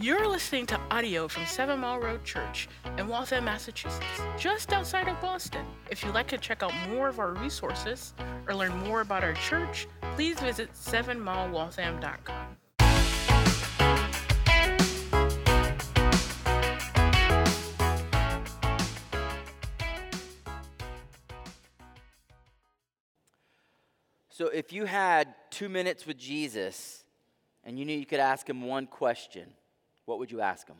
You're listening to audio from Seven Mile Road Church in Waltham, Massachusetts, just outside of Boston. If you'd like to check out more of our resources or learn more about our church, please visit sevenmilewaltham.com. So, if you had two minutes with Jesus and you knew you could ask him one question, what would you ask him?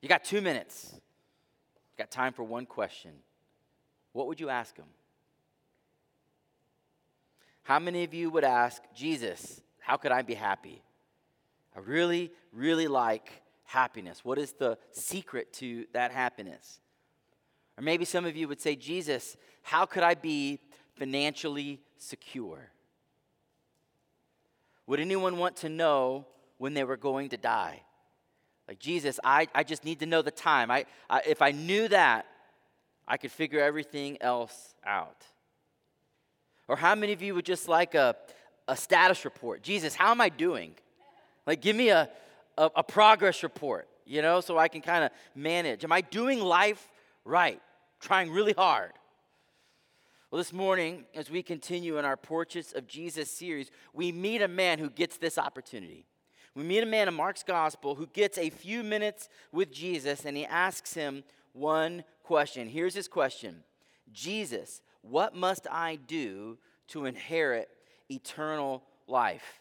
You got two minutes. You got time for one question. What would you ask him? How many of you would ask, Jesus, how could I be happy? I really, really like happiness. What is the secret to that happiness? Or maybe some of you would say, Jesus, how could I be financially secure? Would anyone want to know when they were going to die? Like, Jesus, I, I just need to know the time. I, I, if I knew that, I could figure everything else out. Or how many of you would just like a, a status report? Jesus, how am I doing? Like, give me a, a, a progress report, you know, so I can kind of manage. Am I doing life right? Trying really hard? Well, this morning, as we continue in our Portraits of Jesus series, we meet a man who gets this opportunity. We meet a man in Mark's gospel who gets a few minutes with Jesus and he asks him one question. Here's his question Jesus, what must I do to inherit eternal life?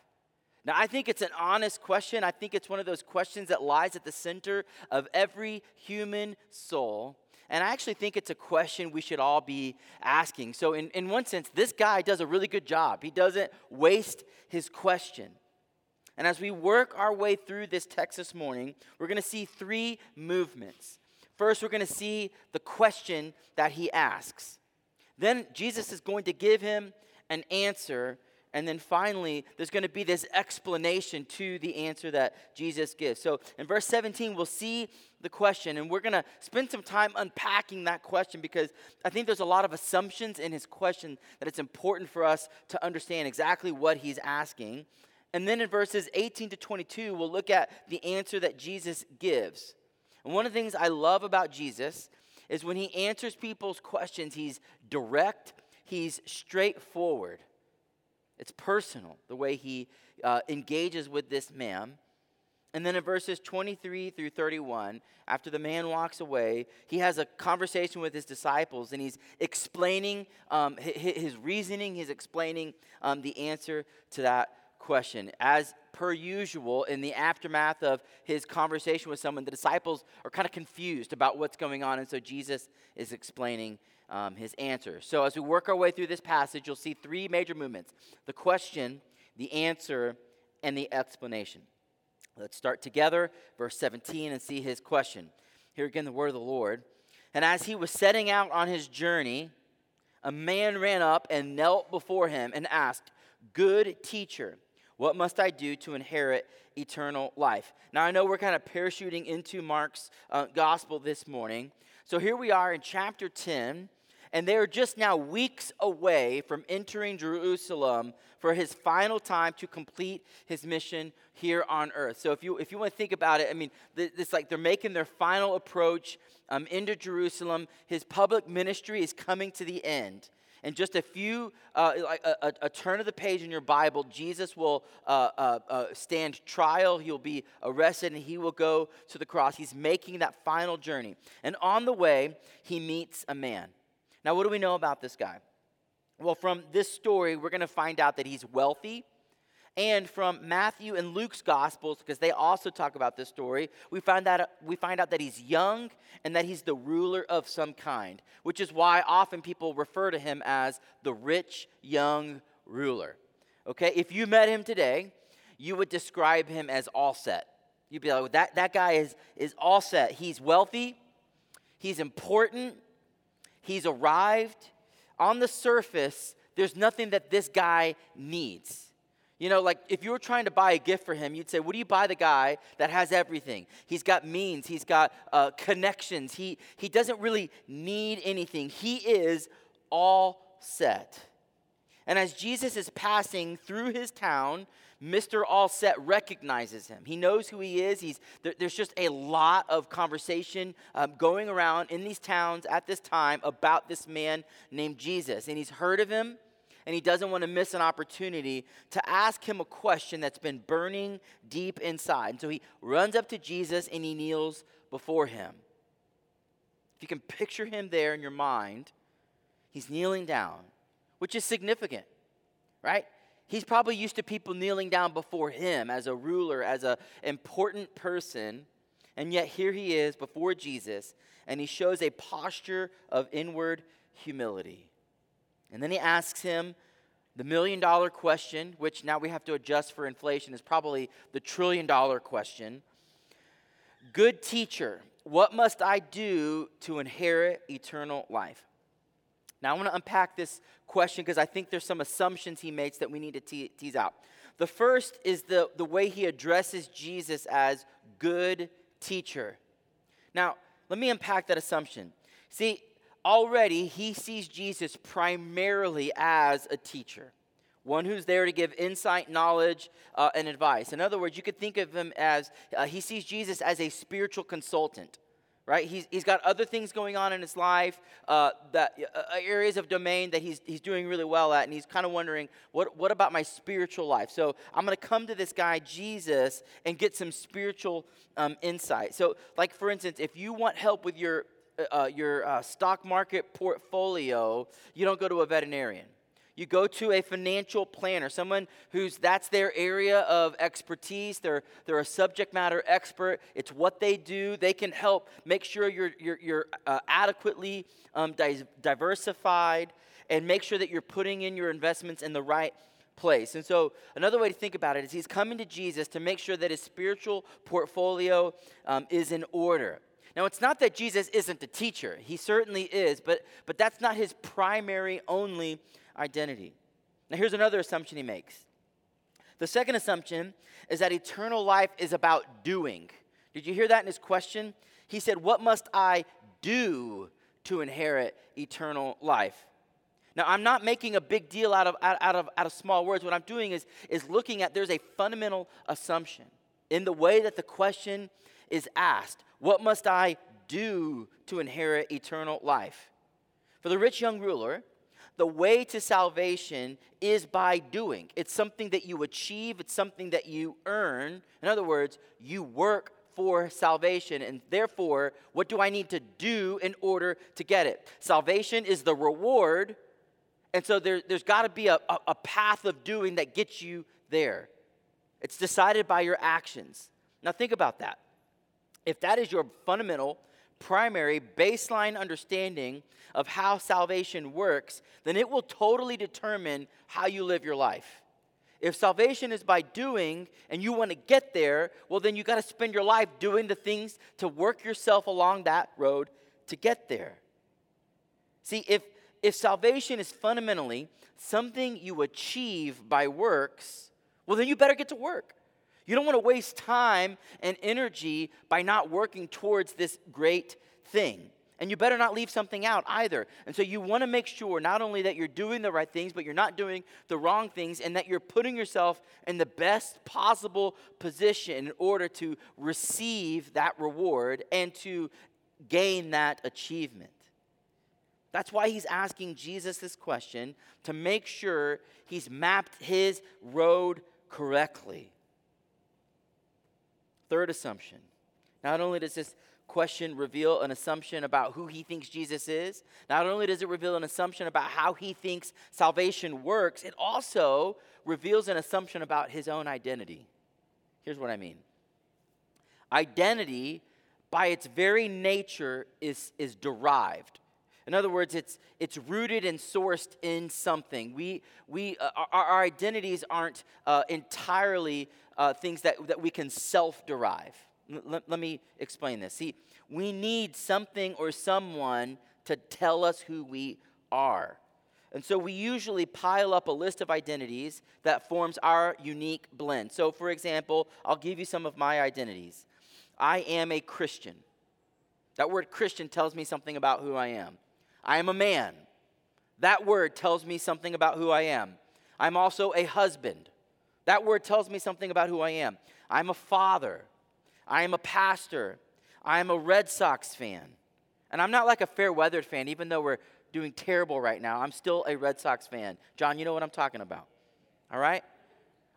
Now, I think it's an honest question. I think it's one of those questions that lies at the center of every human soul. And I actually think it's a question we should all be asking. So, in, in one sense, this guy does a really good job. He doesn't waste his question. And as we work our way through this text this morning, we're going to see three movements. First, we're going to see the question that he asks. Then, Jesus is going to give him an answer and then finally, there's going to be this explanation to the answer that Jesus gives. So in verse 17, we'll see the question, and we're going to spend some time unpacking that question because I think there's a lot of assumptions in his question that it's important for us to understand exactly what he's asking. And then in verses 18 to 22, we'll look at the answer that Jesus gives. And one of the things I love about Jesus is when he answers people's questions, he's direct, he's straightforward. It's personal, the way he uh, engages with this man. And then in verses 23 through 31, after the man walks away, he has a conversation with his disciples and he's explaining um, his, reasoning, he's explaining um, the answer to that question. As per usual, in the aftermath of his conversation with someone, the disciples are kind of confused about what's going on. And so Jesus is explaining um, his answer. So, as we work our way through this passage, you'll see three major movements the question, the answer, and the explanation. Let's start together, verse 17, and see his question. Here again, the word of the Lord. And as he was setting out on his journey, a man ran up and knelt before him and asked, Good teacher, what must I do to inherit eternal life? Now, I know we're kind of parachuting into Mark's uh, gospel this morning. So here we are in chapter 10, and they are just now weeks away from entering Jerusalem for his final time to complete his mission here on earth. So if you if you want to think about it, I mean, it's like they're making their final approach um, into Jerusalem. His public ministry is coming to the end. And just a few, uh, like a, a, a, turn of the page in your Bible, Jesus will uh, uh, uh, stand trial. He'll be arrested and he will go to the cross. He's making that final journey. And on the way, he meets a man. Now, what do we know about this guy? Well, from this story, we're going to find out that he's wealthy. And from Matthew and Luke's Gospels, because they also talk about this story, we find, that, we find out that he's young and that he's the ruler of some kind, which is why often people refer to him as the rich young ruler. Okay, if you met him today, you would describe him as all set. You'd be like, that, that guy is, is all set. He's wealthy, he's important, He's arrived. On the surface, there's nothing that this guy needs. You know, like if you were trying to buy a gift for him, you'd say, What do you buy the guy that has everything? He's got means, he's got uh, connections, he, he doesn't really need anything. He is all set. And as Jesus is passing through his town, Mr. All Set recognizes him. He knows who he is. He's, there, there's just a lot of conversation um, going around in these towns at this time about this man named Jesus. And he's heard of him, and he doesn't want to miss an opportunity to ask him a question that's been burning deep inside. And so he runs up to Jesus and he kneels before him. If you can picture him there in your mind, he's kneeling down, which is significant, right? He's probably used to people kneeling down before him as a ruler, as an important person. And yet here he is before Jesus, and he shows a posture of inward humility. And then he asks him the million dollar question, which now we have to adjust for inflation, is probably the trillion dollar question. Good teacher, what must I do to inherit eternal life? Now, I want to unpack this question because I think there's some assumptions he makes that we need to te- tease out. The first is the, the way he addresses Jesus as good teacher. Now, let me unpack that assumption. See, already he sees Jesus primarily as a teacher, one who's there to give insight, knowledge, uh, and advice. In other words, you could think of him as uh, he sees Jesus as a spiritual consultant right? He's, he's got other things going on in his life, uh, that uh, areas of domain that he's, he's doing really well at, and he's kind of wondering, what, what about my spiritual life? So I'm going to come to this guy, Jesus, and get some spiritual um, insight. So, like for instance, if you want help with your, uh, uh your uh, stock market portfolio, you don't go to a veterinarian. You go to a financial planner, someone who's that's their area of expertise. They're, they're a subject matter expert. It's what they do. They can help make sure you're, you're, you're uh, adequately um, di- diversified and make sure that you're putting in your investments in the right place. And so, another way to think about it is he's coming to Jesus to make sure that his spiritual portfolio um, is in order. Now, it's not that Jesus isn't a teacher, he certainly is, but, but that's not his primary, only identity. Now, here's another assumption he makes. The second assumption is that eternal life is about doing. Did you hear that in his question? He said, What must I do to inherit eternal life? Now, I'm not making a big deal out of, out, of, out of small words. What I'm doing is, is looking at there's a fundamental assumption in the way that the question is asked What must I do to inherit eternal life? For the rich young ruler, the way to salvation is by doing. It's something that you achieve, it's something that you earn. In other words, you work for salvation. And therefore, what do I need to do in order to get it? Salvation is the reward. And so there, has got to be a, a, a path of doing that gets you there. It's decided by your actions. Now, think about that. If that is your fundamental primary baseline understanding of how salvation works, then it will totally determine how you live your life. If salvation is by doing and you want to get there, well, then you got to spend your life doing the things to work yourself along that road to get there. See, if, if salvation is fundamentally something you achieve by works, well, then you better get to work. You don't want to waste time and energy by not working towards this great thing. And you better not leave something out either. And so you want to make sure not only that you're doing the right things, but you're not doing the wrong things, and that you're putting yourself in the best possible position in order to receive that reward and to gain that achievement. That's why he's asking Jesus this question to make sure he's mapped his road correctly. Third assumption. Not only does this question reveal an assumption about who he thinks Jesus is, not only does it reveal an assumption about how he thinks salvation works, it also reveals an assumption about his own identity. Here's what I mean identity, by its very nature, is, is derived. In other words, it's, it's rooted and sourced in something. We, we, uh, our, our, identities aren't uh, entirely uh, things that, that we can self derive. L- let me explain this. See, we need something or someone to tell us who we are. And so we usually pile up a list of identities that forms our unique blend. So, for example, I'll give you some of my identities. I am a Christian. That word Christian tells me something about who I am. I am a man. That word tells me something about who I am. I'm also a husband. That word tells me something about who I am. I'm a father. I am a pastor. I am a Red Sox fan. And I'm not like a fair weathered fan, even though we're doing terrible right now. I'm still a Red Sox fan. John, you know what I'm talking about. All right?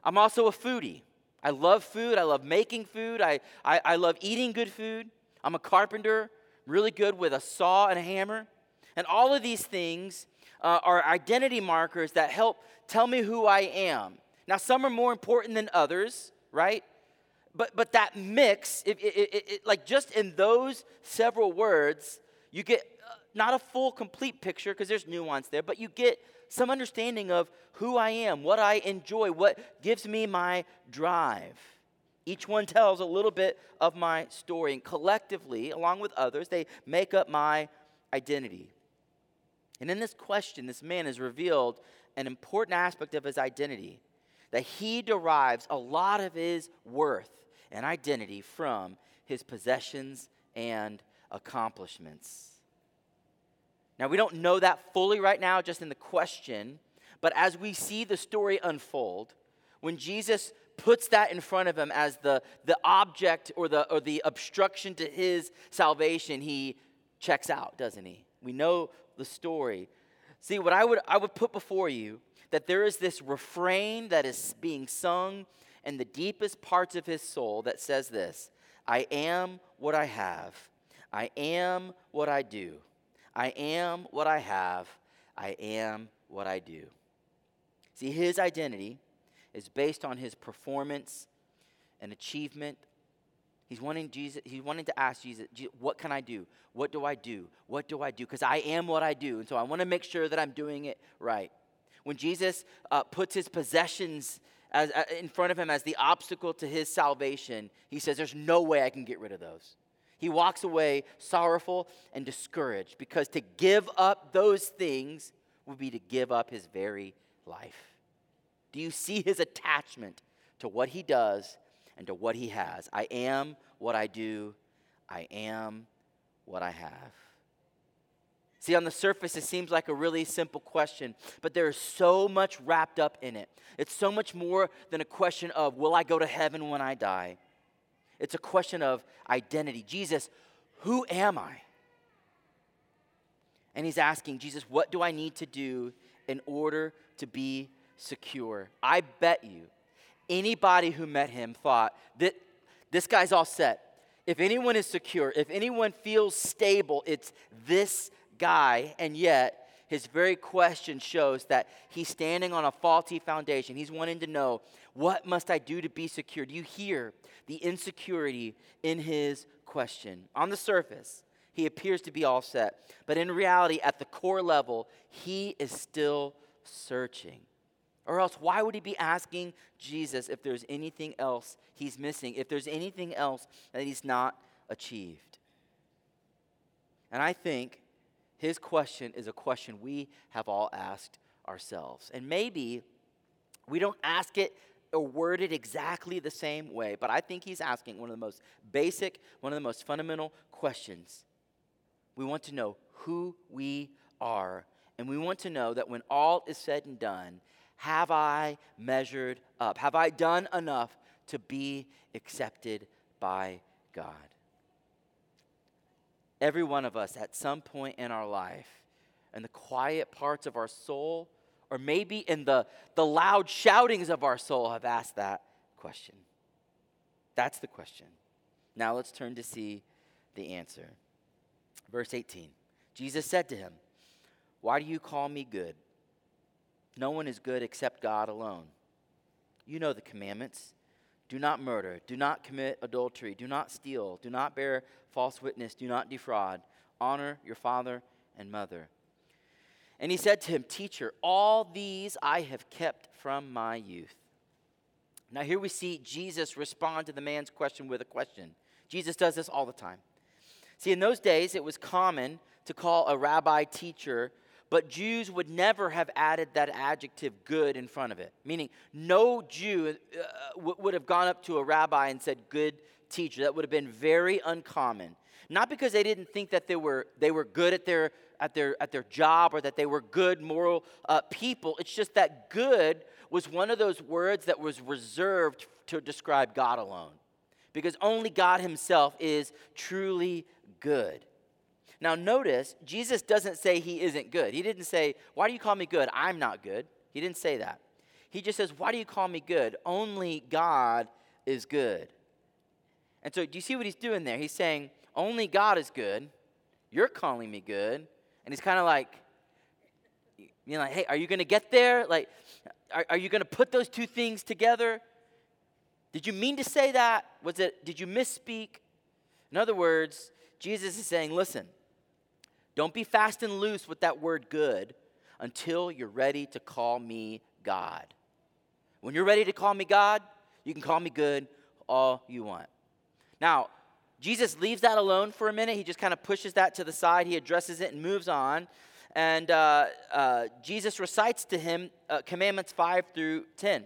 I'm also a foodie. I love food. I love making food. I, I, I love eating good food. I'm a carpenter, really good with a saw and a hammer. And all of these things uh, are identity markers that help tell me who I am. Now, some are more important than others, right? But, but that mix, it, it, it, like just in those several words, you get uh, not a full, complete picture because there's nuance there, but you get some understanding of who I am, what I enjoy, what gives me my drive. Each one tells a little bit of my story, and collectively, along with others, they make up my identity. And in this question, this man has revealed an important aspect of his identity that he derives a lot of his worth and identity from his possessions and accomplishments. Now, we don't know that fully right now, just in the question, but as we see the story unfold, when Jesus puts that in front of him as the, the object or the, or the obstruction to his salvation, he checks out, doesn't he? We know the story. See, what I would, I would put before you that there is this refrain that is being sung in the deepest parts of his soul that says this I am what I have, I am what I do, I am what I have, I am what I do. See, his identity is based on his performance and achievement He's wanting Jesus, he's wanting to ask Jesus, what can I do? What do I do? What do I do? Because I am what I do. And so I want to make sure that I'm doing it right. When Jesus uh, puts his possessions as, uh, in front of him as the obstacle to his salvation, he says, There's no way I can get rid of those. He walks away sorrowful and discouraged because to give up those things would be to give up his very life. Do you see his attachment to what he does and to what he has. I am what I do, I am what I have. See, on the surface, it seems like a really simple question, but there is so much wrapped up in it. It's so much more than a question of, will I go to heaven when I die? It's a question of identity. Jesus, who am I? And he's asking, Jesus, what do I need to do in order to be secure? I bet you anybody who met him thought that this guy's all set. If anyone is secure, if anyone feels stable, it's this guy. And yet, his very question shows that he's standing on a faulty foundation. He's wanting to know, what must I do to be secure? Do you hear the insecurity in his question? On the surface, he appears to be all set. But in reality, at the core level, he is still searching. Or else, why would he be asking Jesus if there's anything else he's missing, if there's anything else that he's not achieved? And I think his question is a question we have all asked ourselves. And maybe we don't ask it or word it exactly the same way, but I think he's asking one of the most basic, one of the most fundamental questions. We want to know who we are, and we want to know that when all is said and done, have I measured up? Have I done enough to be accepted by God? Every one of us at some point in our life, in the quiet parts of our soul, or maybe in the, the loud shoutings of our soul, have asked that question. That's the question. Now let's turn to see the answer. Verse 18 Jesus said to him, Why do you call me good? No one is good except God alone. You know the commandments do not murder, do not commit adultery, do not steal, do not bear false witness, do not defraud, honor your father and mother. And he said to him, Teacher, all these I have kept from my youth. Now, here we see Jesus respond to the man's question with a question. Jesus does this all the time. See, in those days, it was common to call a rabbi teacher but Jews would never have added that adjective good in front of it. Meaning, no Jew uh, w- would have gone up to a rabbi and said, good teacher. That would have been very uncommon. Not because they didn't think that they were, they were good at their, at, their, at their job or that they were good moral uh, people. It's just that good was one of those words that was reserved to describe God alone. Because only God Himself is truly good. Now, notice, Jesus doesn't say He isn't good. He didn't say, Why do you call me good? I'm not good. He didn't say that. He just says, Why do you call me good? Only God is good. And so, do you see what he's doing there? He's saying, Only God is good. You're calling me good. And he's kind of like, you know, like, hey, are you going to get there? Like, are, are you going to put those two things together? Did you mean to say that? Was it, did you misspeak? In other words, Jesus is saying, listen, don't be fast and loose with that word good until you're ready to call me God. When you're ready to call me God, you can call me good all you want. Now, Jesus leaves that alone for a minute. He just kind of pushes that to the side. He addresses it and moves on. And uh, uh, Jesus recites to him uh, commandments 5 through 10.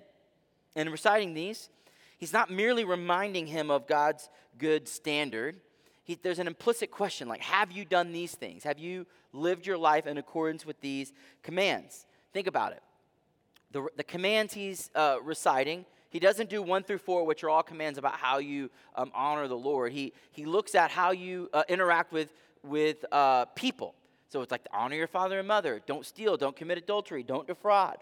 And reciting these, he's not merely reminding him of God's good standard. He, there's an implicit question like, have you done these things? Have you lived your life in accordance with these commands? Think about it. The, the commands he's uh, reciting, he doesn't do one through four, which are all commands about how you um, honor the Lord. He, he looks at how you uh, interact with, with uh, people. So it's like honor your father and mother, don't steal, don't commit adultery, don't defraud.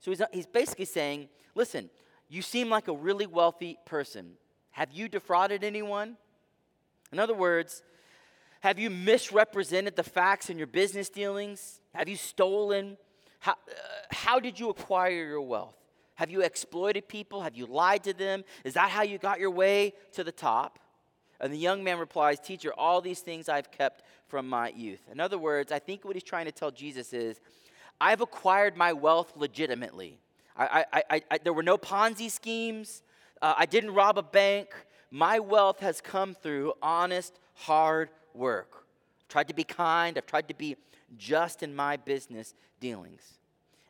So he's, he's basically saying, listen, you seem like a really wealthy person. Have you defrauded anyone? In other words, have you misrepresented the facts in your business dealings? Have you stolen? How, uh, how did you acquire your wealth? Have you exploited people? Have you lied to them? Is that how you got your way to the top? And the young man replies, Teacher, all these things I've kept from my youth. In other words, I think what he's trying to tell Jesus is, I've acquired my wealth legitimately. I, I, I, there were no Ponzi schemes. Uh, I didn't rob a bank. My wealth has come through honest, hard work. I've tried to be kind. I've tried to be just in my business dealings.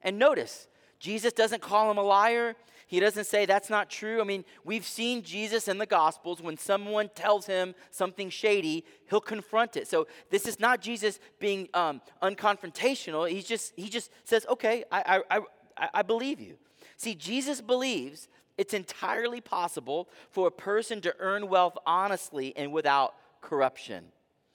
And notice, Jesus doesn't call him a liar. He doesn't say that's not true. I mean, we've seen Jesus in the Gospels when someone tells him something shady, he'll confront it. So this is not Jesus being um, unconfrontational. He just he just says, "Okay, I, I I I believe you." See, Jesus believes it's entirely possible for a person to earn wealth honestly and without corruption.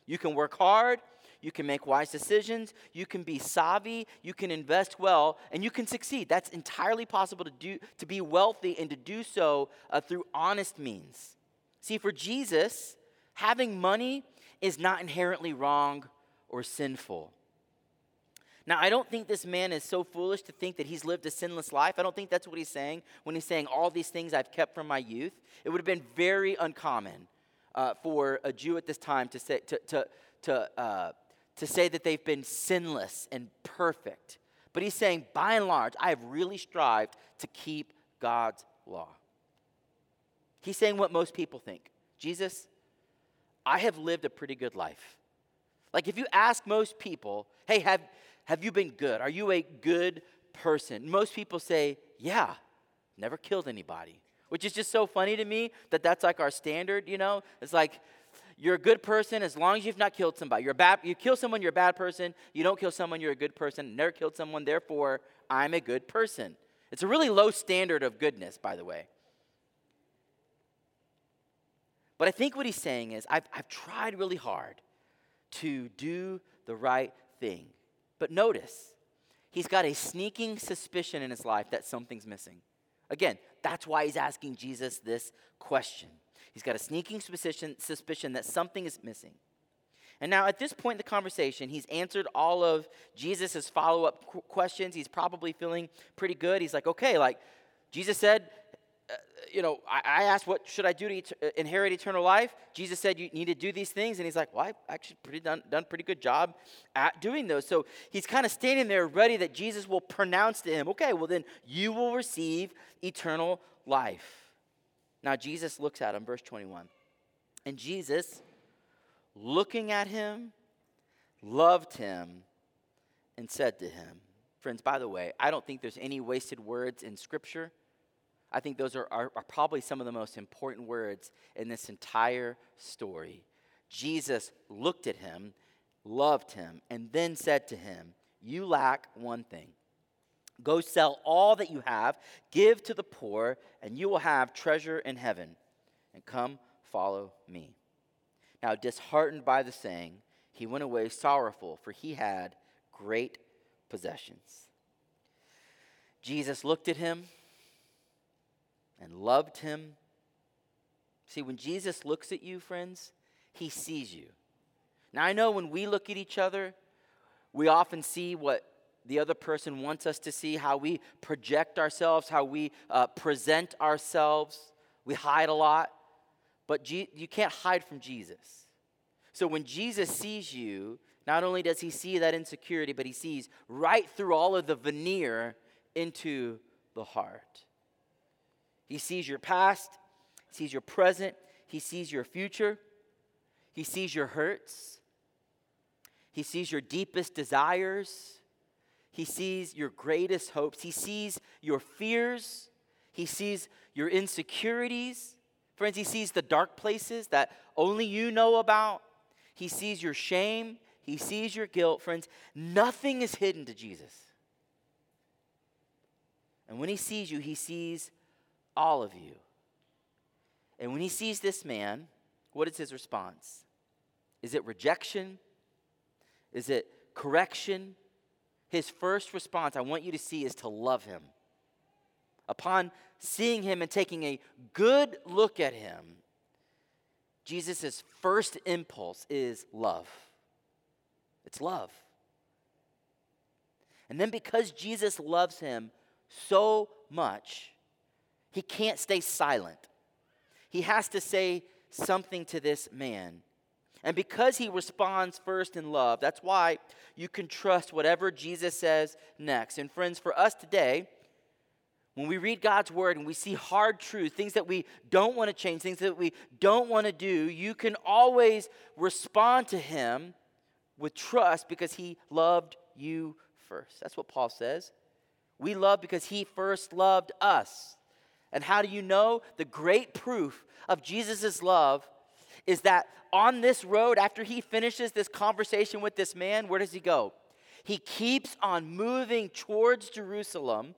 You can work hard, you can make wise decisions, you can be savvy, you can invest well, and you can succeed. That's entirely possible to do to be wealthy and to do so uh, through honest means. See, for Jesus, having money is not inherently wrong or sinful. Now, I don't think this man is so foolish to think that he's lived a sinless life. I don't think that's what he's saying when he's saying all these things I've kept from my youth. It would have been very uncommon uh, for a Jew at this time to say, to, to, to, uh, to say that they've been sinless and perfect. But he's saying, by and large, I have really strived to keep God's law. He's saying what most people think Jesus, I have lived a pretty good life. Like if you ask most people, hey, have, have you been good? Are you a good person? Most people say, yeah, never killed anybody which is just so funny to me that that's like our standard, you know? It's like, you're a good person as long as you've not killed somebody. You're bad, you kill someone, you're a bad person. You don't kill someone, you're a good person. Never killed someone, therefore, I'm a good person. It's a really low standard of goodness, by the way. But I think what he's saying is, I've, I've tried really hard to do the right thing. But notice, he's got a sneaking suspicion in his life that something's missing. Again, that's why he's asking Jesus this question. He's got a sneaking suspicion, suspicion that something is missing. And now, at this point in the conversation, he's answered all of Jesus' follow up qu- questions. He's probably feeling pretty good. He's like, okay, like Jesus said, you know, I, asked, what should I do to et- uh, inherit eternal life? Jesus said, you need to do these things. And he's like, well, I've actually pretty done, done pretty good job at doing those. So he's kind of standing there ready that Jesus will pronounce to him, okay, well, then you will receive eternal life. Now, Jesus looks at him, verse 21. And Jesus, looking at him, loved him and said to him, Friends, by the way, I don't think there's any wasted words in Scripture. I think those are, are, are, probably some of the most important words in this entire story. Jesus looked at him, loved him, and then said to him, You lack one thing. Go sell all that you have, give to the poor, and you will have treasure in heaven. And come follow me. Now, disheartened by the saying, he went away sorrowful, for he had great possessions. Jesus looked at him and loved him. See, when Jesus looks at you, friends, he sees you. Now, I know when we look at each other, we often see what the other person wants us to see, how we project ourselves, how we uh, present ourselves. We hide a lot, but G- you can't hide from Jesus. So when Jesus sees you, not only does he see that insecurity, but he sees right through all of the veneer into the heart. He sees your past, he sees your present, he sees your future, he sees your hurts, he sees your deepest desires, he sees your greatest hopes, he sees your fears, he sees your insecurities. Friends, he sees the dark places that only you know about. He sees your shame. He sees your guilt. Friends, nothing is hidden to Jesus. And when he sees you, he sees all of you. And when he sees this man, what is his response? Is it rejection? Is it correction? His first response, I want you to see, is to love him. Upon seeing him and taking a good look at him, Jesus' first impulse is love. It's love. And then because Jesus loves him so much, he can't stay silent. He has to say something to this man. And because he responds first in love, that's why you can trust whatever Jesus says next. And friends, for us today, when we read God's word and we see hard truth, things that we don't want to change, things that we don't want to do, you can always respond to him with trust because he loved you first. That's what Paul says. We love because he first loved us. And how do you know? The great proof of Jesus' love is that on this road, after he finishes this conversation with this man, where does he go? He keeps on moving towards Jerusalem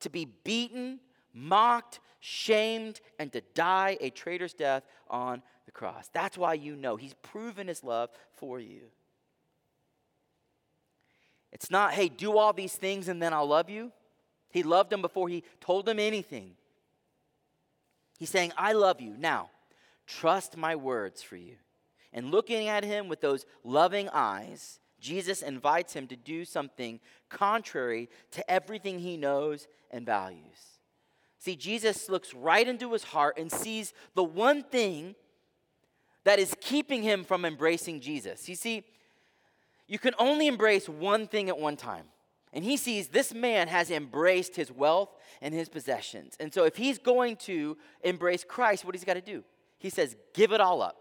to be beaten, mocked, shamed, and to die a traitor's death on the cross. That's why you know he's proven his love for you. It's not, hey, do all these things and then I'll love you. He loved them before he told them anything. He's saying, I love you. Now, trust my words for you. And looking at him with those loving eyes, Jesus invites him to do something contrary to everything he knows and values. See, Jesus looks right into his heart and sees the one thing that is keeping him from embracing Jesus. You see, you can only embrace one thing at one time. And he sees this man has embraced his wealth and his possessions. And so if he's going to embrace Christ, what he's got to do? He says, Give it all up.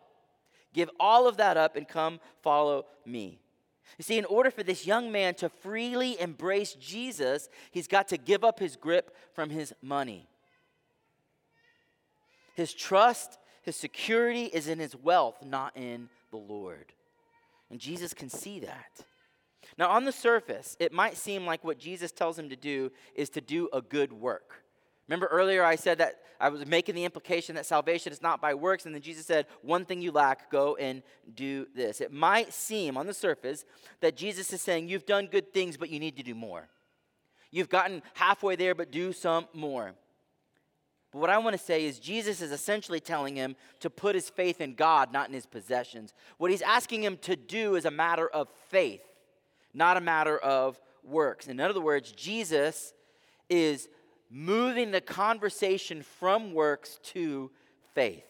Give all of that up and come follow me. You see, in order for this young man to freely embrace Jesus, he's got to give up his grip from his money. His trust, his security is in his wealth, not in the Lord. And Jesus can see that. Now, on the surface, it might seem like what Jesus tells him to do is to do a good work. Remember earlier I said that I was making the implication that salvation is not by works, and then Jesus said, One thing you lack, go and do this. It might seem on the surface that Jesus is saying, You've done good things, but you need to do more. You've gotten halfway there, but do some more. But what I want to say is, Jesus is essentially telling him to put his faith in God, not in his possessions. What he's asking him to do is a matter of faith, not a matter of works. In other words, Jesus is moving the conversation from works to faith.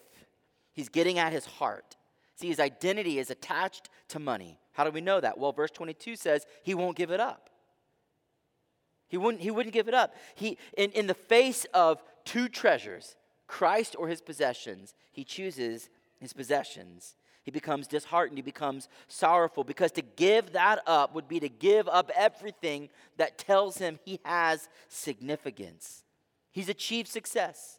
He's getting at his heart. See, his identity is attached to money. How do we know that? Well, verse 22 says he won't give it up. He wouldn't, he wouldn't give it up. He, in, in the face of two treasures, Christ or his possessions, he chooses his possessions. He becomes disheartened. He becomes sorrowful because to give that up would be to give up everything that tells him he has significance. He's achieved success.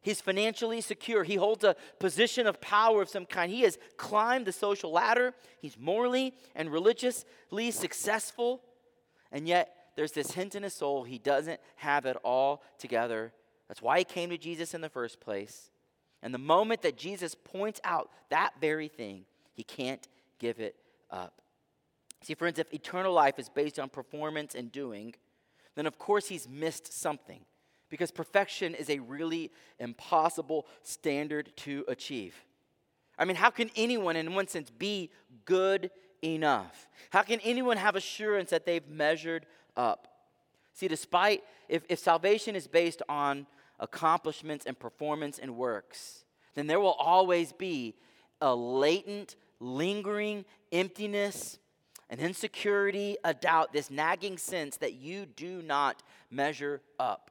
He's financially secure. He holds a position of power of some kind. He has climbed the social ladder. He's morally and religiously successful. And yet, there's this hint in his soul he doesn't have it all together. That's why he came to Jesus in the first place. And the moment that Jesus points out that very thing, he can't give it up. See, friends, if eternal life is based on performance and doing, then of course he's missed something because perfection is a really impossible standard to achieve. I mean, how can anyone, in one sense, be good enough? How can anyone have assurance that they've measured up? See, despite if, if salvation is based on accomplishments and performance and works, then there will always be a latent, lingering emptiness, an insecurity, a doubt, this nagging sense that you do not measure up.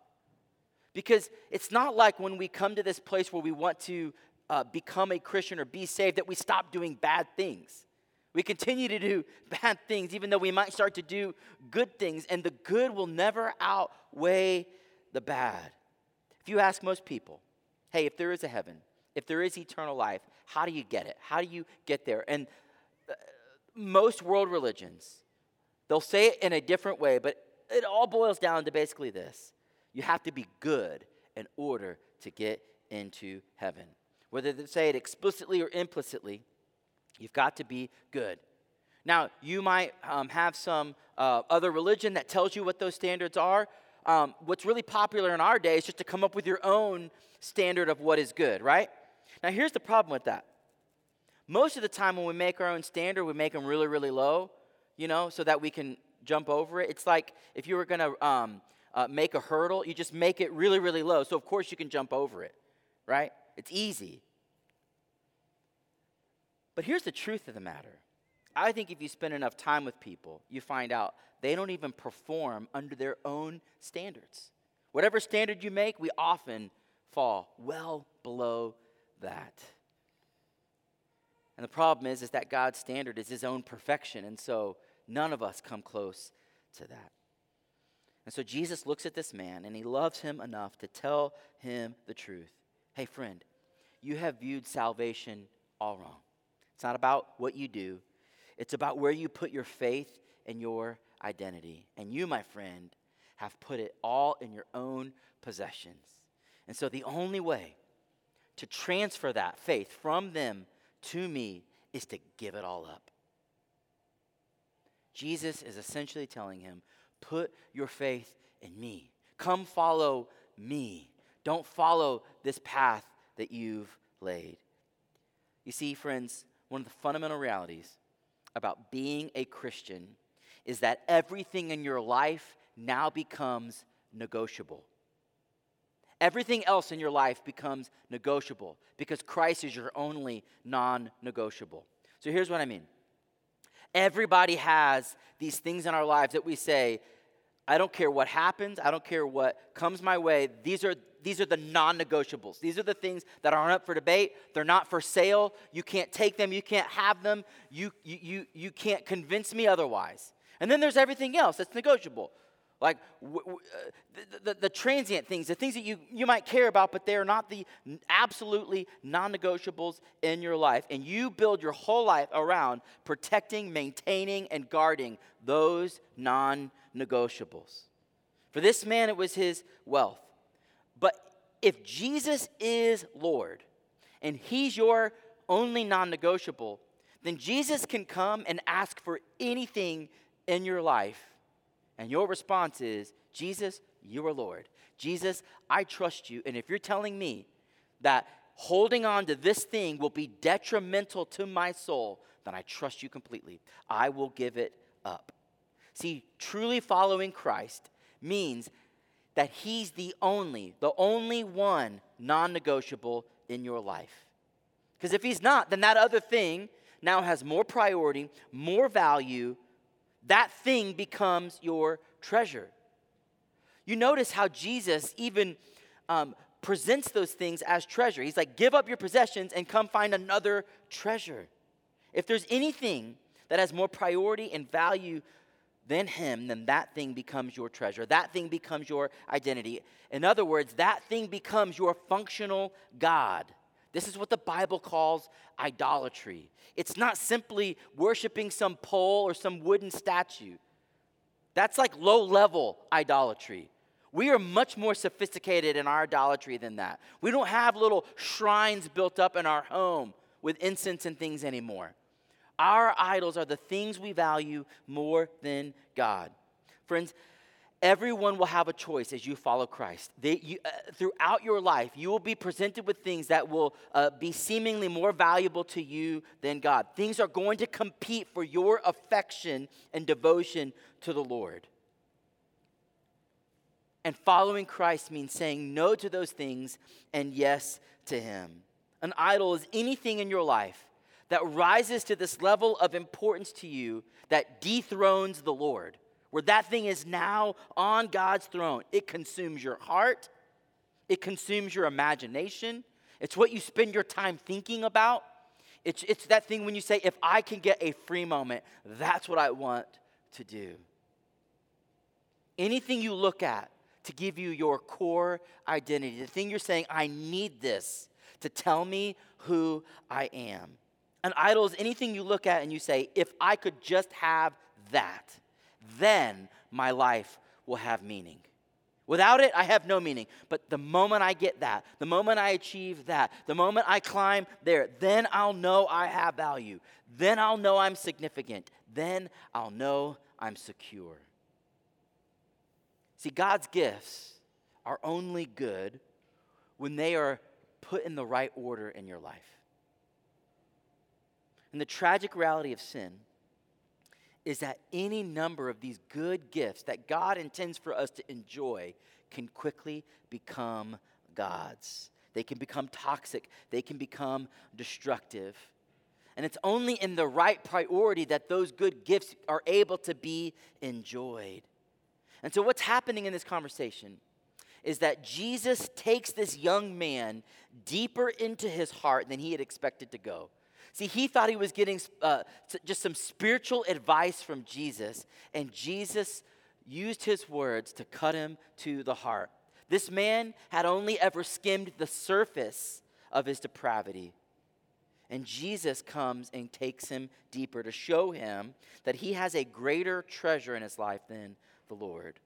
Because it's not like when we come to this place where we want to uh, become a Christian or be saved that we stop doing bad things. We continue to do bad things, even though we might start to do good things, and the good will never outweigh the bad. If you ask most people, hey, if there is a heaven, if there is eternal life, how do you get it? How do you get there? And uh, most world religions, they'll say it in a different way, but it all boils down to basically this you have to be good in order to get into heaven. Whether they say it explicitly or implicitly, you've got to be good. Now, you might um, have some uh, other religion that tells you what those standards are. Um, what's really popular in our day is just to come up with your own standard of what is good, right? Now, here's the problem with that. Most of the time, when we make our own standard, we make them really, really low, you know, so that we can jump over it. It's like if you were going to um, uh, make a hurdle, you just make it really, really low. So, of course, you can jump over it, right? It's easy. But here's the truth of the matter I think if you spend enough time with people, you find out they don't even perform under their own standards. Whatever standard you make, we often fall well below that. And the problem is, is that God's standard is his own perfection, and so none of us come close to that. And so Jesus looks at this man and he loves him enough to tell him the truth. Hey, friend, you have viewed salvation all wrong. It's not about what you do, it's about where you put your faith and your identity. And you, my friend, have put it all in your own possessions. And so the only way to transfer that faith from them to me is to give it all up. Jesus is essentially telling him, Put your faith in me. Come follow me. Don't follow this path that you've laid. You see, friends, one of the fundamental realities about being a Christian is that everything in your life now becomes negotiable. Everything else in your life becomes negotiable because Christ is your only non negotiable. So here's what I mean everybody has these things in our lives that we say, I don't care what happens, I don't care what comes my way. These are these are the non negotiables. These are the things that aren't up for debate. They're not for sale. You can't take them. You can't have them. You, you, you, you can't convince me otherwise. And then there's everything else that's negotiable. Like w- w- uh, the, the, the, transient things, the things that you, you might care about, but they are not the absolutely non negotiables in your life. And you build your whole life around protecting, maintaining, and guarding those non negotiables. For this man, it was his wealth. If Jesus is Lord and he's your only non negotiable, then Jesus can come and ask for anything in your life. And your response is, Jesus, you are Lord. Jesus, I trust you. And if you're telling me that holding on to this thing will be detrimental to my soul, then I trust you completely. I will give it up. See, truly following Christ means that He's the only, the only one non negotiable in your life. Because if He's not, then that other thing now has more priority, more value. That thing becomes your treasure. You notice how Jesus even um, presents those things as treasure. He's like, give up your possessions and come find another treasure. If there's anything that has more priority and value than him, then that thing becomes your treasure. That thing becomes your identity. In other words, that thing becomes your functional God. This is what the Bible calls idolatry. It's not simply worshiping some pole or some wooden statue. That's like low level idolatry. We are much more sophisticated in our idolatry than that. We don't have little shrines built up in our home with incense and things anymore. Our idols are the things we value more than God. Friends, everyone will have a choice as you follow Christ. They, you, uh, throughout your life, you will be presented with things that will uh, be seemingly more valuable to you than God. Things are going to compete for your affection and devotion to the Lord. And following Christ means saying no to those things and yes to Him. An idol is anything in your life that rises to this level of importance to you that dethrones the Lord where that thing is now on God's throne. It consumes your heart, it consumes your imagination. It's what you spend your time thinking about. It's, it's that thing when you say, if I can get a free moment, that's what I want to do. Anything you look at to give you your core identity, the thing you're saying, I need this to tell me who I am. An idol is anything you look at and you say, if I could just have that, then my life will have meaning. Without it, I have no meaning. But the moment I get that, the moment I achieve that, the moment I climb there, then I'll know I have value. Then I'll know I'm significant. Then I'll know I'm secure. See, God's gifts are only good when they are put in the right order in your life. And the tragic reality of sin is that any number of these good gifts that God intends for us to enjoy can quickly become gods. They can become toxic, they can become destructive. And it's only in the right priority that those good gifts are able to be enjoyed. And so, what's happening in this conversation is that Jesus takes this young man deeper into his heart than he had expected to go. See, he thought he was getting uh, just some spiritual advice from Jesus, and Jesus used his words to cut him to the heart. This man had only ever skimmed the surface of his depravity. And Jesus comes and takes him deeper to show him that he has a greater treasure in his life than the Lord.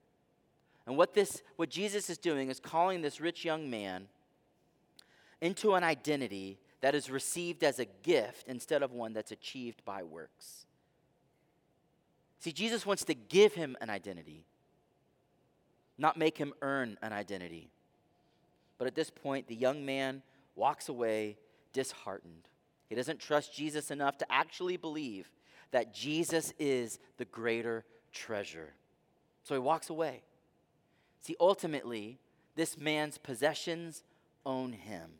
And what this what Jesus is doing is calling this rich young man into an identity that is received as a gift instead of one that's achieved by works. See, Jesus wants to give him an identity, not make him earn an identity. But at this point, the young man walks away disheartened. He doesn't trust Jesus enough to actually believe that Jesus is the greater treasure. So he walks away. See, ultimately, this man's possessions own him.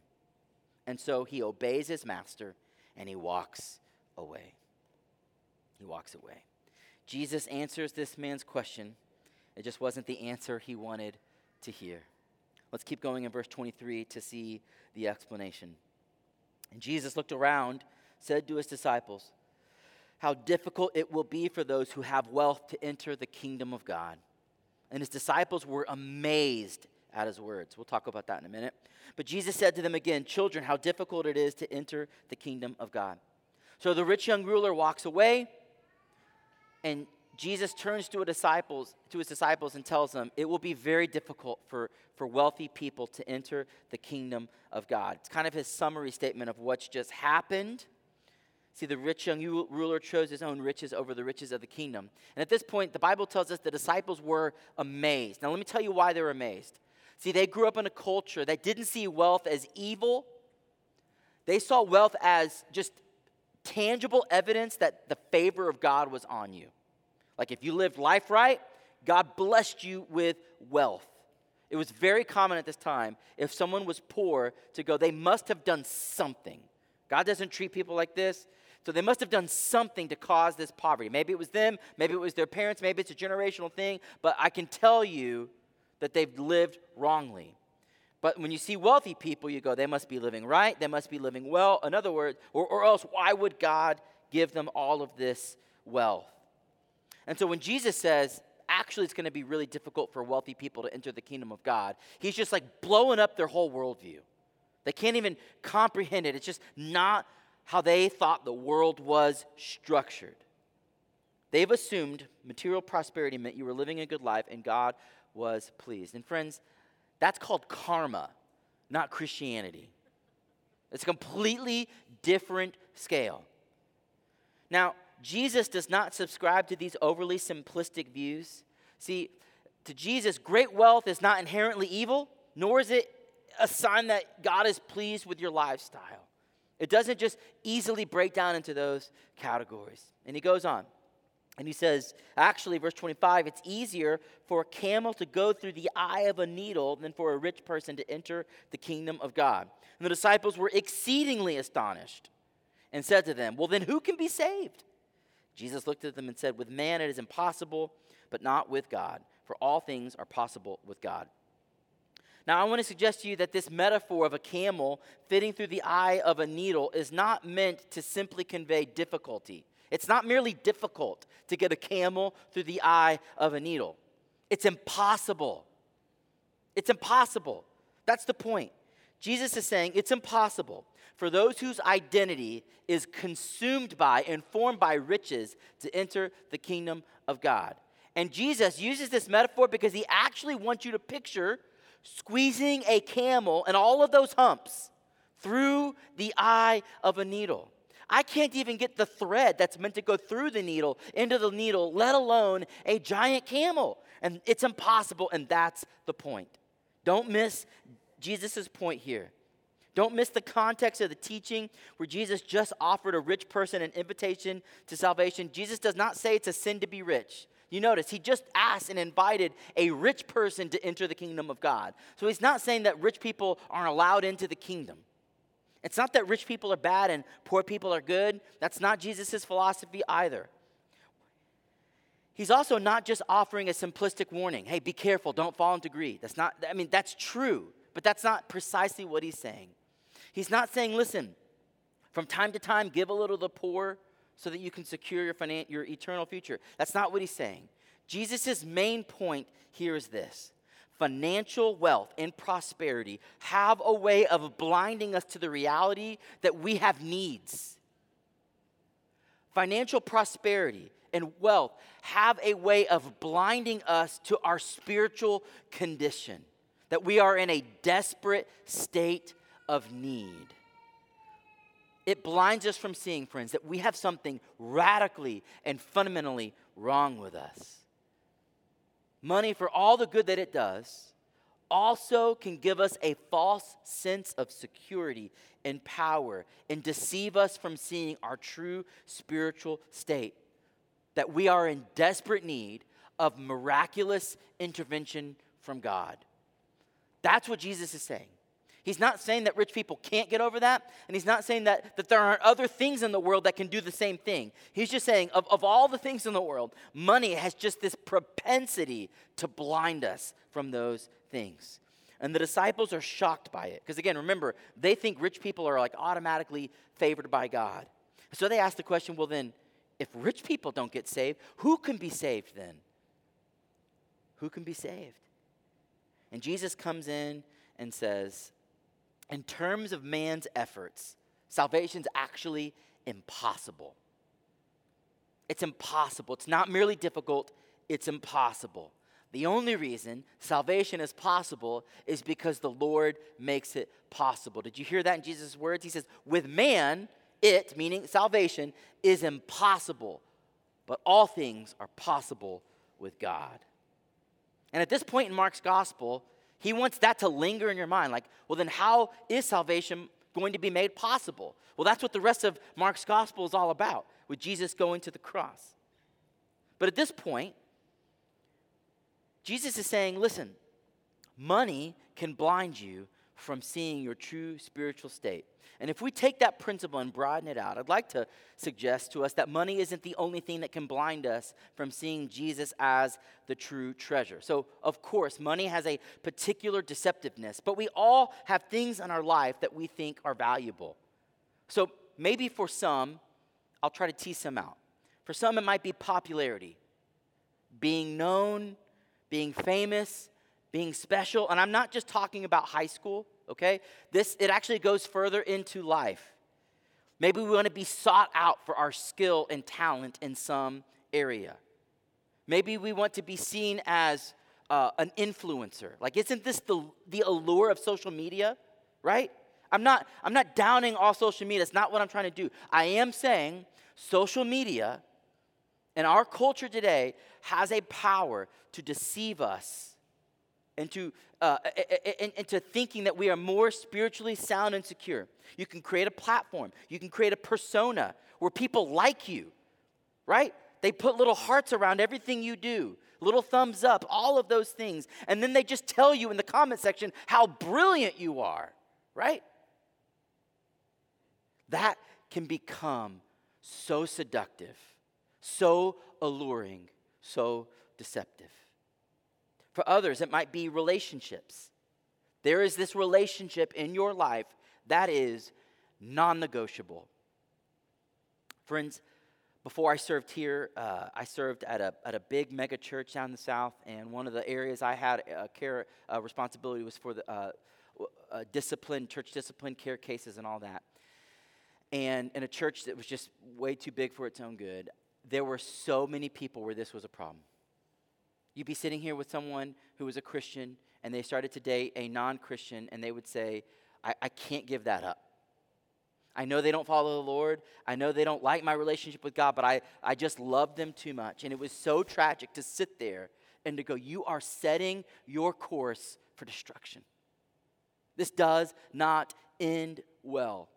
And so he obeys his master and he walks away. He walks away. Jesus answers this man's question. It just wasn't the answer he wanted to hear. Let's keep going in verse 23 to see the explanation. And Jesus looked around, said to his disciples, How difficult it will be for those who have wealth to enter the kingdom of God. And his disciples were amazed at his words. We'll talk about that in a minute. But Jesus said to them again, Children, how difficult it is to enter the kingdom of God. So the rich young ruler walks away, and Jesus turns to, disciples, to his disciples and tells them, It will be very difficult for, for wealthy people to enter the kingdom of God. It's kind of his summary statement of what's just happened. See, the rich young ruler chose his own riches over the riches of the kingdom. And at this point, the Bible tells us the disciples were amazed. Now, let me tell you why they were amazed. See, they grew up in a culture that didn't see wealth as evil, they saw wealth as just tangible evidence that the favor of God was on you. Like if you lived life right, God blessed you with wealth. It was very common at this time if someone was poor to go, they must have done something. God doesn't treat people like this. So they must have done something to cause this poverty. Maybe it was them, maybe it was their parents, maybe it's a generational thing, but I can tell you that they've lived wrongly. But when you see wealthy people, you go, they must be living right, they must be living well. In other words, or, or else, why would God give them all of this wealth? And so when Jesus says, actually, it's going to be really difficult for wealthy people to enter the kingdom of God, he's just like blowing up their whole worldview. They can't even comprehend it. It's just not how they thought the world was structured. They've assumed material prosperity meant you were living a good life and God was pleased. And friends, that's called karma, not Christianity. It's a completely different scale. Now, Jesus does not subscribe to these overly simplistic views. See, to Jesus, great wealth is not inherently evil, nor is it a sign that God is pleased with your lifestyle. It doesn't just easily break down into those categories. And he goes on. And he says, actually, verse 25, it's easier for a camel to go through the eye of a needle than for a rich person to enter the kingdom of God. And the disciples were exceedingly astonished and said to them, Well, then who can be saved? Jesus looked at them and said, With man it is impossible, but not with God, for all things are possible with God. Now, I want to suggest to you that this metaphor of a camel fitting through the eye of a needle is not meant to simply convey difficulty. It's not merely difficult to get a camel through the eye of a needle, it's impossible. It's impossible. That's the point. Jesus is saying it's impossible for those whose identity is consumed by and formed by riches to enter the kingdom of God. And Jesus uses this metaphor because he actually wants you to picture squeezing a camel and all of those humps through the eye of a needle. I can't even get the thread that's meant to go through the needle into the needle, let alone a giant camel. And it's impossible, and that's the point. Don't miss Jesus' point here. Don't miss the context of the teaching where Jesus just offered a rich person an invitation to salvation. Jesus does not say it's a sin to be rich. You notice, he just asked and invited a rich person to enter the kingdom of God. So he's not saying that rich people aren't allowed into the kingdom. It's not that rich people are bad and poor people are good. That's not Jesus' philosophy either. He's also not just offering a simplistic warning hey, be careful, don't fall into greed. That's not, I mean, that's true, but that's not precisely what he's saying. He's not saying, listen, from time to time, give a little to the poor so that you can secure your, finan- your eternal future. That's not what he's saying. Jesus' main point here is this financial wealth and prosperity have a way of blinding us to the reality that we have needs. Financial prosperity and wealth have a way of blinding us to our spiritual condition, that we are in a desperate state of need it blinds us from seeing, friends, that we have something radically and fundamentally wrong with us. Money, for all the good that it does, also can give us a false sense of security and power and deceive us from seeing our true spiritual state. That we are in desperate need of miraculous intervention from God. That's what Jesus is saying. He's not saying that rich people can't get over that, and he's not saying that, that there aren't other things in the world that can do the same thing. He's just saying, of, of all the things in the world, money has just this propensity to blind us from those things. And the disciples are shocked by it. Because again, remember, they think rich people are like automatically favored by God. So they ask the question well, then, if rich people don't get saved, who can be saved then? Who can be saved? And Jesus comes in and says, in terms of man's efforts, salvation's actually impossible. It's impossible. It's not merely difficult, it's impossible. The only reason salvation is possible is because the Lord makes it possible. Did you hear that in Jesus' words? He says, With man, it, meaning salvation, is impossible, but all things are possible with God. And at this point in Mark's gospel, he wants that to linger in your mind. Like, well, then how is salvation going to be made possible? Well, that's what the rest of Mark's gospel is all about, with Jesus going to the cross. But at this point, Jesus is saying, listen, money can blind you from seeing your true spiritual state. And if we take that principle and broaden it out, I'd like to suggest to us that money isn't the only thing that can blind us from seeing Jesus as the true treasure. So, of course, money has a particular deceptiveness, but we all have things in our life that we think are valuable. So, maybe for some, I'll try to tease some out. For some, it might be popularity, being known, being famous, being special. And I'm not just talking about high school okay? This, it actually goes further into life. Maybe we want to be sought out for our skill and talent in some area. Maybe we want to be seen as uh, an influencer. Like, isn't this the, the allure of social media, right? I'm not, I'm not downing all social media. It's not what I'm trying to do. I am saying social media and our culture today has a power to deceive us into, uh, into thinking that we are more spiritually sound and secure. You can create a platform, you can create a persona where people like you, right? They put little hearts around everything you do, little thumbs up, all of those things. And then they just tell you in the comment section how brilliant you are, right? That can become so seductive, so alluring, so deceptive. For others, it might be relationships. There is this relationship in your life that is non negotiable. Friends, before I served here, uh, I served at a, at a big mega church down in the south, and one of the areas I had uh, care uh, responsibility was for the uh, discipline, church discipline, care cases, and all that. And in a church that was just way too big for its own good, there were so many people where this was a problem. You'd be sitting here with someone who was a Christian, and they started to date a non Christian, and they would say, I, I can't give that up. I know they don't follow the Lord. I know they don't like my relationship with God, but I, I just love them too much. And it was so tragic to sit there and to go, You are setting your course for destruction. This does not end well.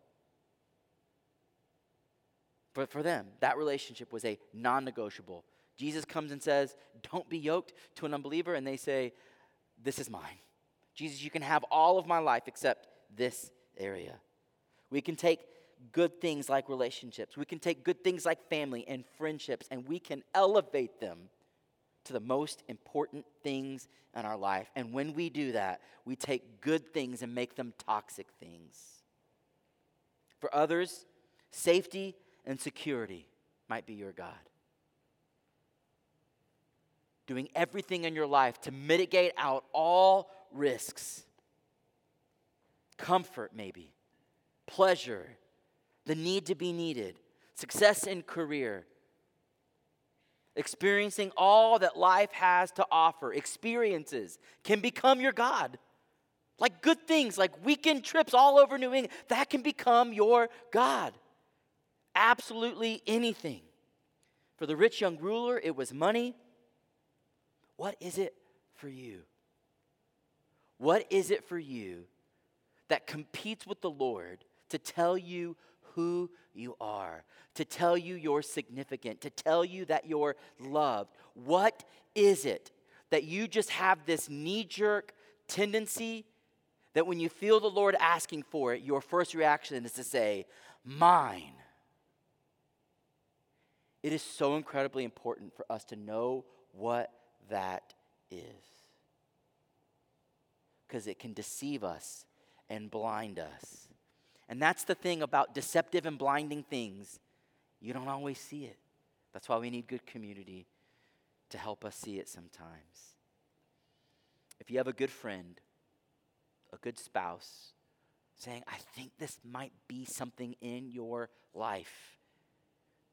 But for them, that relationship was a non negotiable. Jesus comes and says, Don't be yoked to an unbeliever. And they say, This is mine. Jesus, you can have all of my life except this area. We can take good things like relationships, we can take good things like family and friendships, and we can elevate them to the most important things in our life. And when we do that, we take good things and make them toxic things. For others, safety and security might be your God. Doing everything in your life to mitigate out all risks. Comfort, maybe, pleasure, the need to be needed, success in career, experiencing all that life has to offer, experiences can become your God. Like good things, like weekend trips all over New England, that can become your God. Absolutely anything. For the rich young ruler, it was money. What is it for you? What is it for you that competes with the Lord to tell you who you are, to tell you you're significant, to tell you that you're loved. What is it that you just have this knee jerk tendency that when you feel the Lord asking for it, your first reaction is to say, Mine. It is so incredibly important for us to know what that is. Because it can deceive us and blind us. And that's the thing about deceptive and blinding things. You don't always see it. That's why we need good community to help us see it sometimes. If you have a good friend, a good spouse, saying, I think this might be something in your life,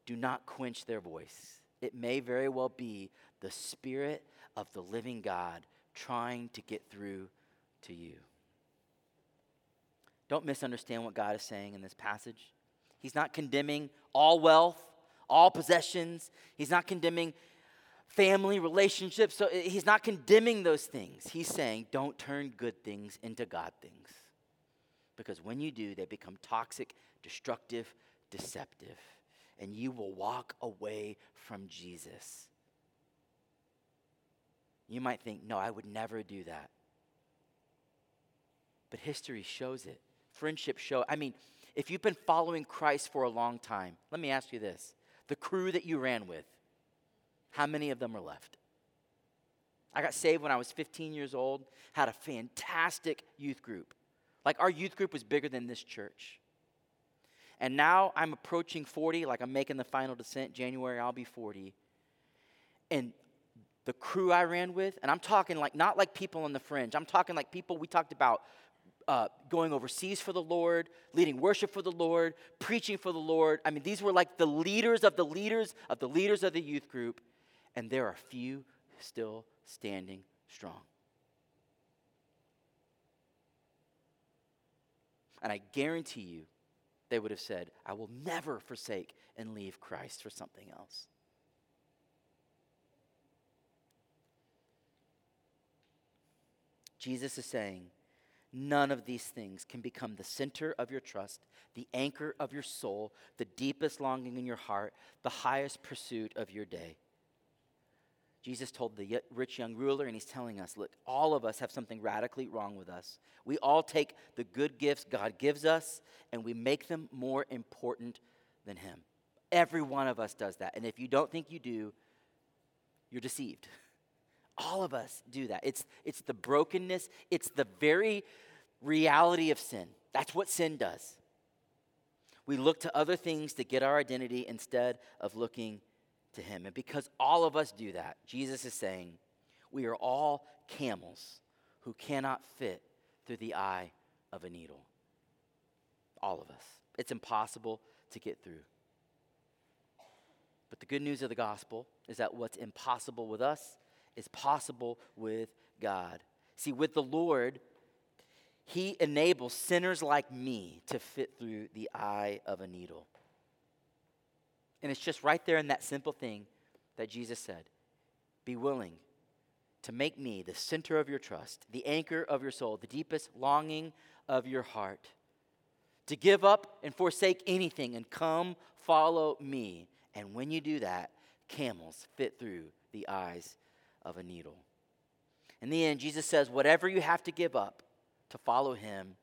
do not quench their voice. It may very well be the Spirit of the living God trying to get through to you. Don't misunderstand what God is saying in this passage. He's not condemning all wealth, all possessions. He's not condemning family relationships. So eh, he's not condemning those things. He's saying, don't turn good things into God things. Because when you do, they become toxic, destructive, deceptive. And you will walk away from Jesus. You might think, no, I would never do that. But history shows it friendship show? I mean, if you've been following Christ for a long time, let me ask you this the crew that you ran with, how many of them are left? I got saved when I was 15 years old, had a fantastic youth group. Like our youth group was bigger than this church. And now I'm approaching 40, like I'm making the final descent. January, I'll be 40. And the crew I ran with, and I'm talking like not like people on the fringe, I'm talking like people we talked about uh, going overseas for the Lord, leading worship for the Lord, preaching for the Lord. I mean, these were like the leaders of the leaders of the leaders of the youth group, and there are few still standing strong. And I guarantee you, they would have said, I will never forsake and leave Christ for something else. Jesus is saying, none of these things can become the center of your trust, the anchor of your soul, the deepest longing in your heart, the highest pursuit of your day. Jesus told the rich young ruler, and he's telling us look, all of us have something radically wrong with us. We all take the good gifts God gives us and we make them more important than Him. Every one of us does that. And if you don't think you do, you're deceived. All of us do that. It's, it's the brokenness, it's the very reality of sin. That's what sin does. We look to other things to get our identity instead of looking to Him. And because all of us do that, Jesus is saying, we are all camels who cannot fit through the eye of a needle. All of us. It's impossible to get through. But the good news of the gospel is that what's impossible with us is possible with God. See, with the Lord, He enables sinners like me to fit through the eye of a needle. And it's just right there in that simple thing that Jesus said Be willing to make me the center of your trust, the anchor of your soul, the deepest longing of your heart. To give up and forsake anything and come follow me. And when you do that, camels fit through the eyes of a needle. In the end, Jesus says, whatever you have to give up to follow him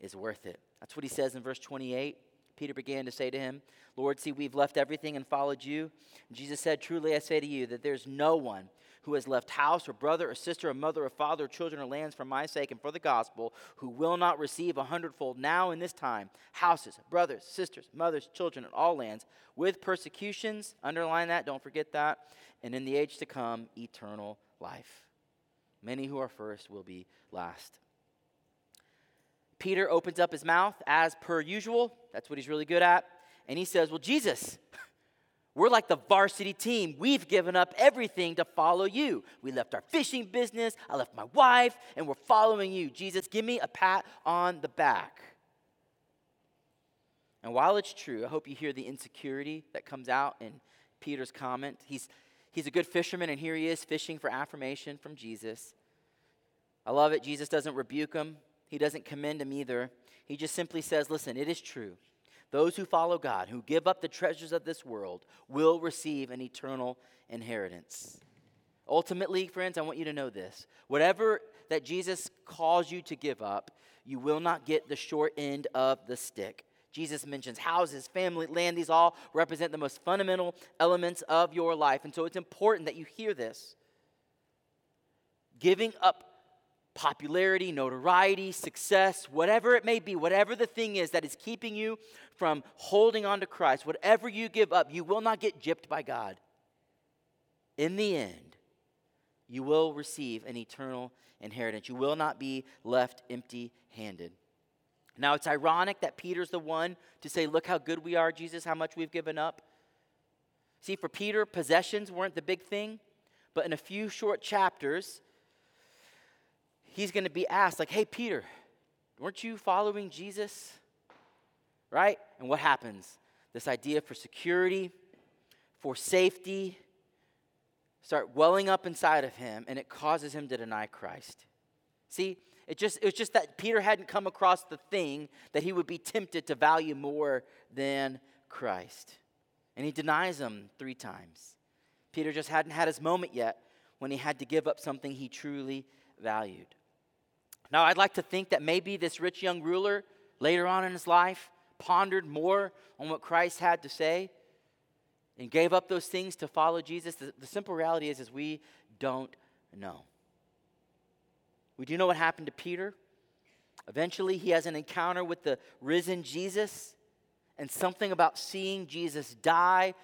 is worth it. That's what he says in verse 28. Peter began to say to him, Lord, see, we've left everything and followed you. Jesus said, Truly I say to you that there's no one who has left house or brother or sister or mother or father or children or lands for my sake and for the gospel who will not receive a hundredfold now in this time houses, brothers, sisters, mothers, children, and all lands with persecutions. Underline that, don't forget that. And in the age to come, eternal life. Many who are first will be last. Peter opens up his mouth as per usual. That's what he's really good at. And he says, Well, Jesus, we're like the varsity team. We've given up everything to follow you. We left our fishing business, I left my wife, and we're following you. Jesus, give me a pat on the back. And while it's true, I hope you hear the insecurity that comes out in Peter's comment. He's, he's a good fisherman, and here he is fishing for affirmation from Jesus. I love it. Jesus doesn't rebuke him, he doesn't commend him either. He just simply says, Listen, it is true. Those who follow God, who give up the treasures of this world, will receive an eternal inheritance. Ultimately, friends, I want you to know this. Whatever that Jesus calls you to give up, you will not get the short end of the stick. Jesus mentions houses, family, land. These all represent the most fundamental elements of your life. And so it's important that you hear this. Giving up popularity, notoriety, success, whatever it may be, whatever the thing is that is keeping you from holding on to Christ, whatever you give up, you will not get gypped by God. In the end, you will receive an eternal inheritance. You will not be left empty handed. Now, it's ironic that Peter's the one to say, Look how good we are, Jesus, how much we've given up. See, for Peter, possessions weren't the big thing, but in a few short chapters, he's going to be asked, like, hey, Peter, weren't you following Jesus? Right? And what happens? This idea for security, for safety, start welling up inside of him, and it causes him to deny Christ. See, it just it was just that Peter hadn't come across the thing that he would be tempted to value more than Christ. And he denies him three times. Peter just hadn't had his moment yet when he had to give up something he truly valued. Now, I'd like to think that maybe this rich young ruler later on in his life pondered more on what Christ had to say and gave up those things to follow Jesus. The, the simple reality is, is we don't know. We do know what happened to Peter. Eventually, he has an encounter with the risen Jesus, and something about seeing Jesus die,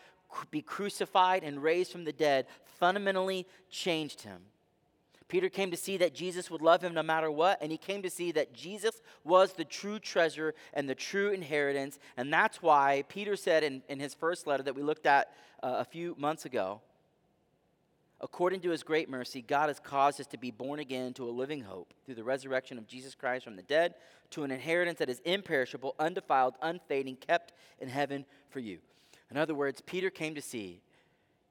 be crucified, and raised from the dead fundamentally changed him. Peter came to see that Jesus would love him no matter what, and he came to see that Jesus was the true treasure and the true inheritance. And that's why Peter said in, in his first letter that we looked at uh, a few months ago according to his great mercy, God has caused us to be born again to a living hope through the resurrection of Jesus Christ from the dead to an inheritance that is imperishable, undefiled, unfading, kept in heaven for you. In other words, Peter came to see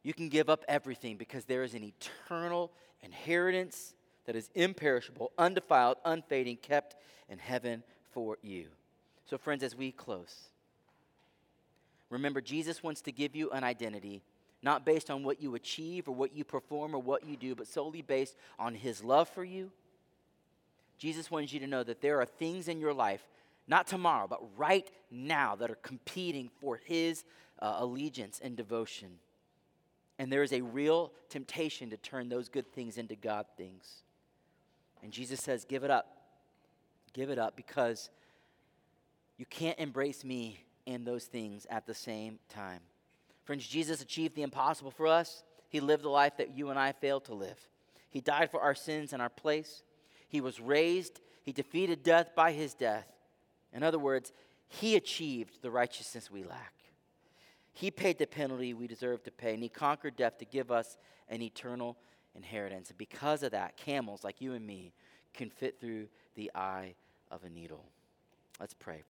you can give up everything because there is an eternal inheritance that is imperishable, undefiled, unfading, kept in heaven for you. So, friends, as we close, remember Jesus wants to give you an identity not based on what you achieve or what you perform or what you do, but solely based on his love for you. Jesus wants you to know that there are things in your life, not tomorrow, but right now, that are competing for his uh, allegiance and devotion. And there is a real temptation to turn those good things into God things. And Jesus says, Give it up. Give it up because you can't embrace me and those things at the same time. Friends, Jesus achieved the impossible for us. He lived the life that you and I failed to live. He died for our sins in our place. He was raised. He defeated death by his death. In other words, he achieved the righteousness we lack. He paid the penalty we deserve to pay, and He conquered death to give us an eternal inheritance. And because of that, camels like you and me can fit through the eye of a needle. Let's pray.